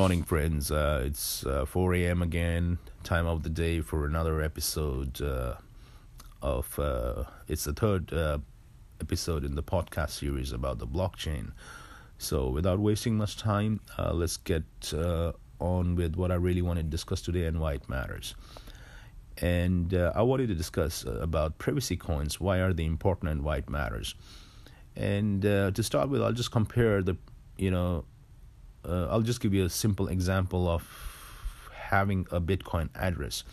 morning, friends. Uh, it's uh, 4 a.m. again, time of the day for another episode uh, of. Uh, it's the third uh, episode in the podcast series about the blockchain. So, without wasting much time, uh, let's get on with what I really want to discuss today and why it matters. And I wanted to discuss about privacy coins. Why are they important and why it matters? And to start with, I'll just compare the you know uh, I'll just give you a simple example of having a Bitcoin address.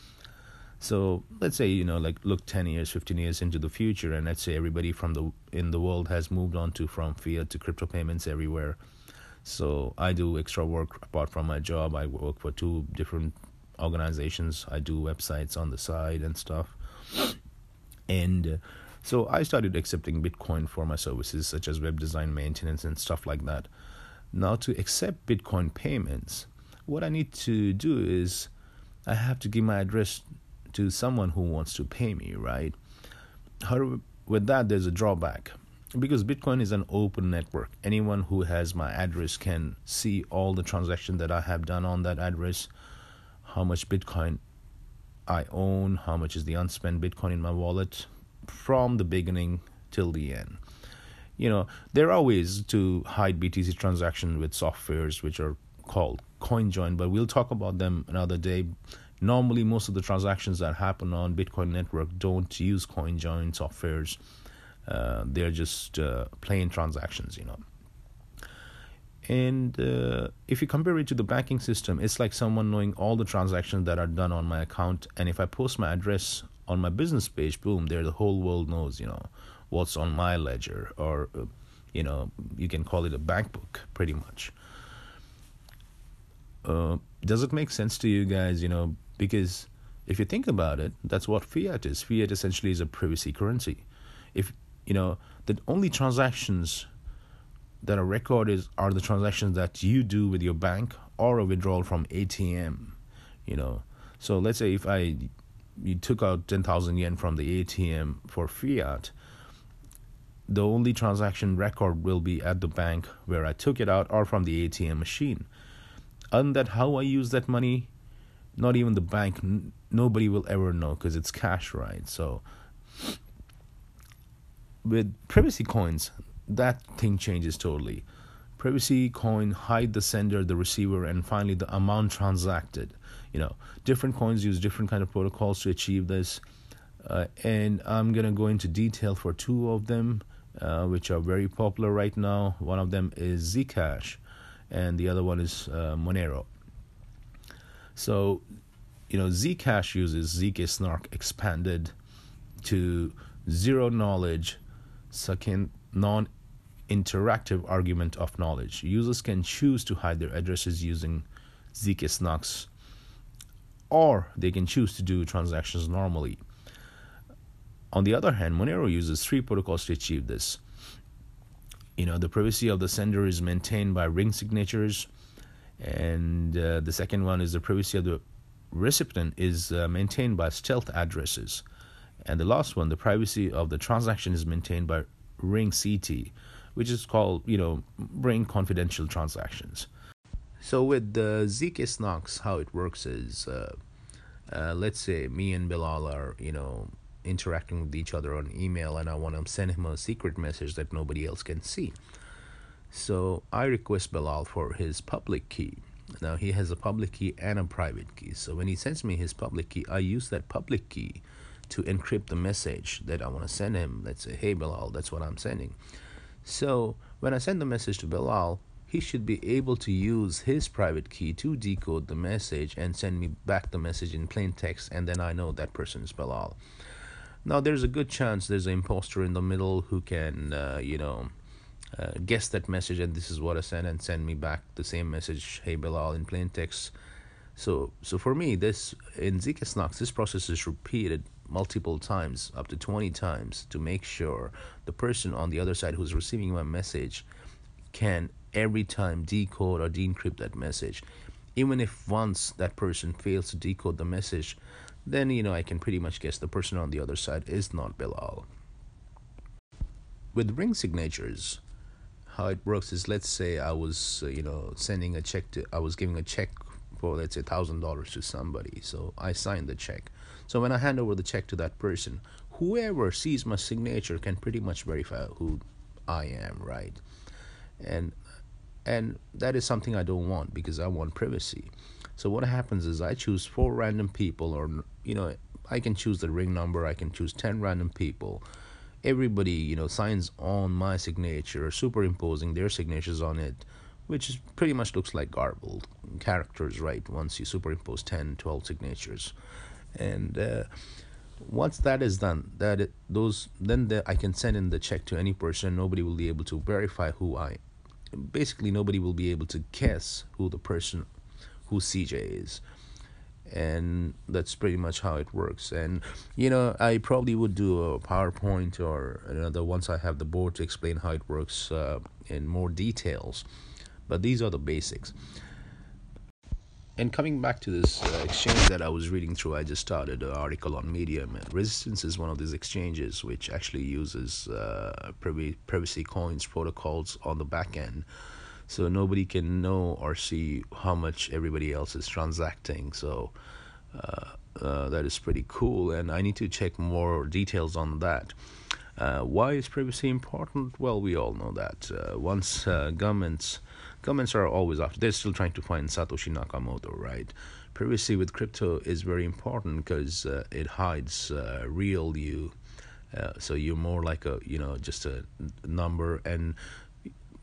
So let's say you know like look 10 years 15 years into the future and let's say everybody from the in the world has moved on to from fiat to crypto payments everywhere. So I do extra work apart from my job. I work for two different organizations. I do websites on the side and stuff. And uh, so I started accepting Bitcoin for my services such as web design maintenance and stuff like that. Now, to accept Bitcoin payments, what I need to do is I have to give my address to someone who wants to pay me, right? However, with that, there's a drawback because Bitcoin is an open network. Anyone who has my address can see all the transactions that I have done on that address, how much Bitcoin I own, how much is the unspent Bitcoin in my wallet from the beginning till the end you know there are ways to hide BTC transactions with softwares which are called CoinJoin, but we'll talk about them another day. Normally, most of the transactions that happen on Bitcoin network don't use CoinJoin softwares. Uh, they're just uh, plain transactions, you know. And uh, if you compare it to the banking system, it's like someone knowing all the transactions that are done on my account. And if I post my address on my business page, boom, there the whole world knows, you know, what's on my ledger, or uh, you know, you can call it a bank book, pretty much. Uh, does it make sense to you guys? You know, because if you think about it, that's what fiat is. Fiat essentially is a privacy currency. If you know, the only transactions that are recorded are the transactions that you do with your bank or a withdrawal from ATM. You know, so let's say if I you took out ten thousand yen from the ATM for fiat, the only transaction record will be at the bank where I took it out or from the ATM machine. Other than that, how I use that money, not even the bank, n- nobody will ever know because it's cash, right? So, with privacy coins, that thing changes totally. Privacy coin hide the sender, the receiver, and finally the amount transacted. You know, different coins use different kind of protocols to achieve this, uh, and I'm gonna go into detail for two of them uh, which are very popular right now. One of them is Zcash, and the other one is uh, Monero. So, you know, Zcash uses zk snark expanded to zero knowledge, succinct non interactive argument of knowledge. Users can choose to hide their addresses using zk-snarks, or they can choose to do transactions normally. On the other hand, Monero uses three protocols to achieve this. You know, the privacy of the sender is maintained by ring signatures, and uh, the second one is the privacy of the recipient is uh, maintained by stealth addresses, and the last one, the privacy of the transaction, is maintained by ring CT, which is called you know ring confidential transactions. So with the zk-snarks, how it works is, uh, uh, let's say me and Bilal are you know interacting with each other on email and I want to send him a secret message that nobody else can see. So I request Bilal for his public key. Now he has a public key and a private key. So when he sends me his public key, I use that public key to encrypt the message that I want to send him. Let's say, hey Bilal, that's what I'm sending. So when I send the message to Bilal, he should be able to use his private key to decode the message and send me back the message in plain text, and then I know that person is Bilal. Now, there's a good chance there's an imposter in the middle who can, uh, you know, uh, guess that message and this is what I sent and send me back the same message, hey Bilal, in plain text. So, so for me, this in zk-snarks, this process is repeated multiple times, up to 20 times, to make sure the person on the other side who's receiving my message can every time decode or decrypt that message. Even if once that person fails to decode the message, then you know I can pretty much guess the person on the other side is not Bilal. With ring signatures, how it works is let's say I was uh, you know sending a check to I was giving a check for let's say thousand dollars to somebody so I signed the check. So when I hand over the check to that person whoever sees my signature can pretty much verify who I am right? And and that is something I don't want because I want privacy so what happens is I choose four random people or you know I can choose the ring number I can choose 10 random people. Everybody you know signs on my signature superimposing their signatures on it which is pretty much looks like garbled characters right once you superimpose 10 12 signatures. And uh, once that is done that it, those then the, i can send in the check to any person. Nobody will be able to verify who i basically nobody will be able to guess who the person who cj is. And that's pretty much how it works. And you know i probably would do a powerpoint or another once i have the board to explain how it works uh, in more details. But these are the basics. And coming back to this uh, exchange that I was reading through, I just started an article on Medium. And Resistance is one of these exchanges which actually uses uh, privacy coins protocols on the back end so nobody can know or see how much everybody else is transacting. So uh, uh, that is pretty cool, and I need to check more details on that. Uh, why is privacy important? Well, we all know that. Uh, once uh, governments governments are always after, they're still trying to find Satoshi Nakamoto, right? Privacy with crypto is very important because uh, it hides real you. so you're more like a you know just a number and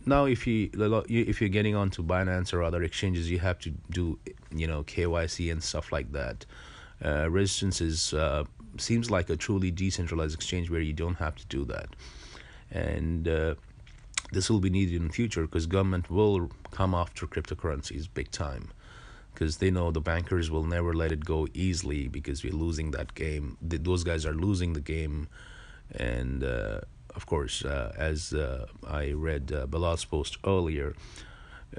now if you if you're getting onto Binance or other exchanges, you have to do you know KYC and stuff like that. Uh, Resistance is uh, seems like a truly decentralized exchange where you don't have to do that, and uh, this will be needed in the future because government will come after cryptocurrencies big time because they know the bankers will never let it go easily because we're losing that game. Those guys are losing the game, and uh, of course, uh, as uh, I read uh, Bilal's post earlier,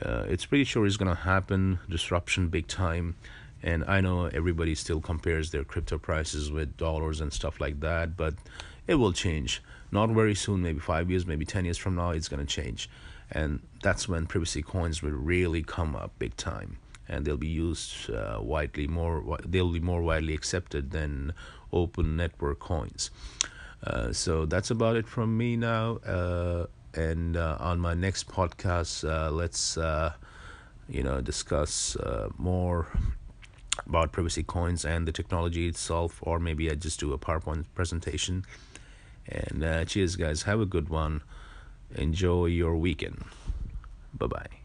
uh, it's pretty sure it's going to happen, disruption big time. And I know everybody still compares their crypto prices with dollars and stuff like that, but it will change. Not very soon, maybe five years, maybe 10 years from now, it's going to change. And that's when privacy coins will really come up big time. And they'll be used uh, widely more, they'll be more widely accepted than open network coins. Uh, so that's about it from me now. Uh, and uh, on my next podcast, uh, let's uh, you know discuss more about privacy coins and the technology itself, or maybe I just do a PowerPoint presentation. And cheers, guys. Have a good one. Enjoy your weekend. Bye bye.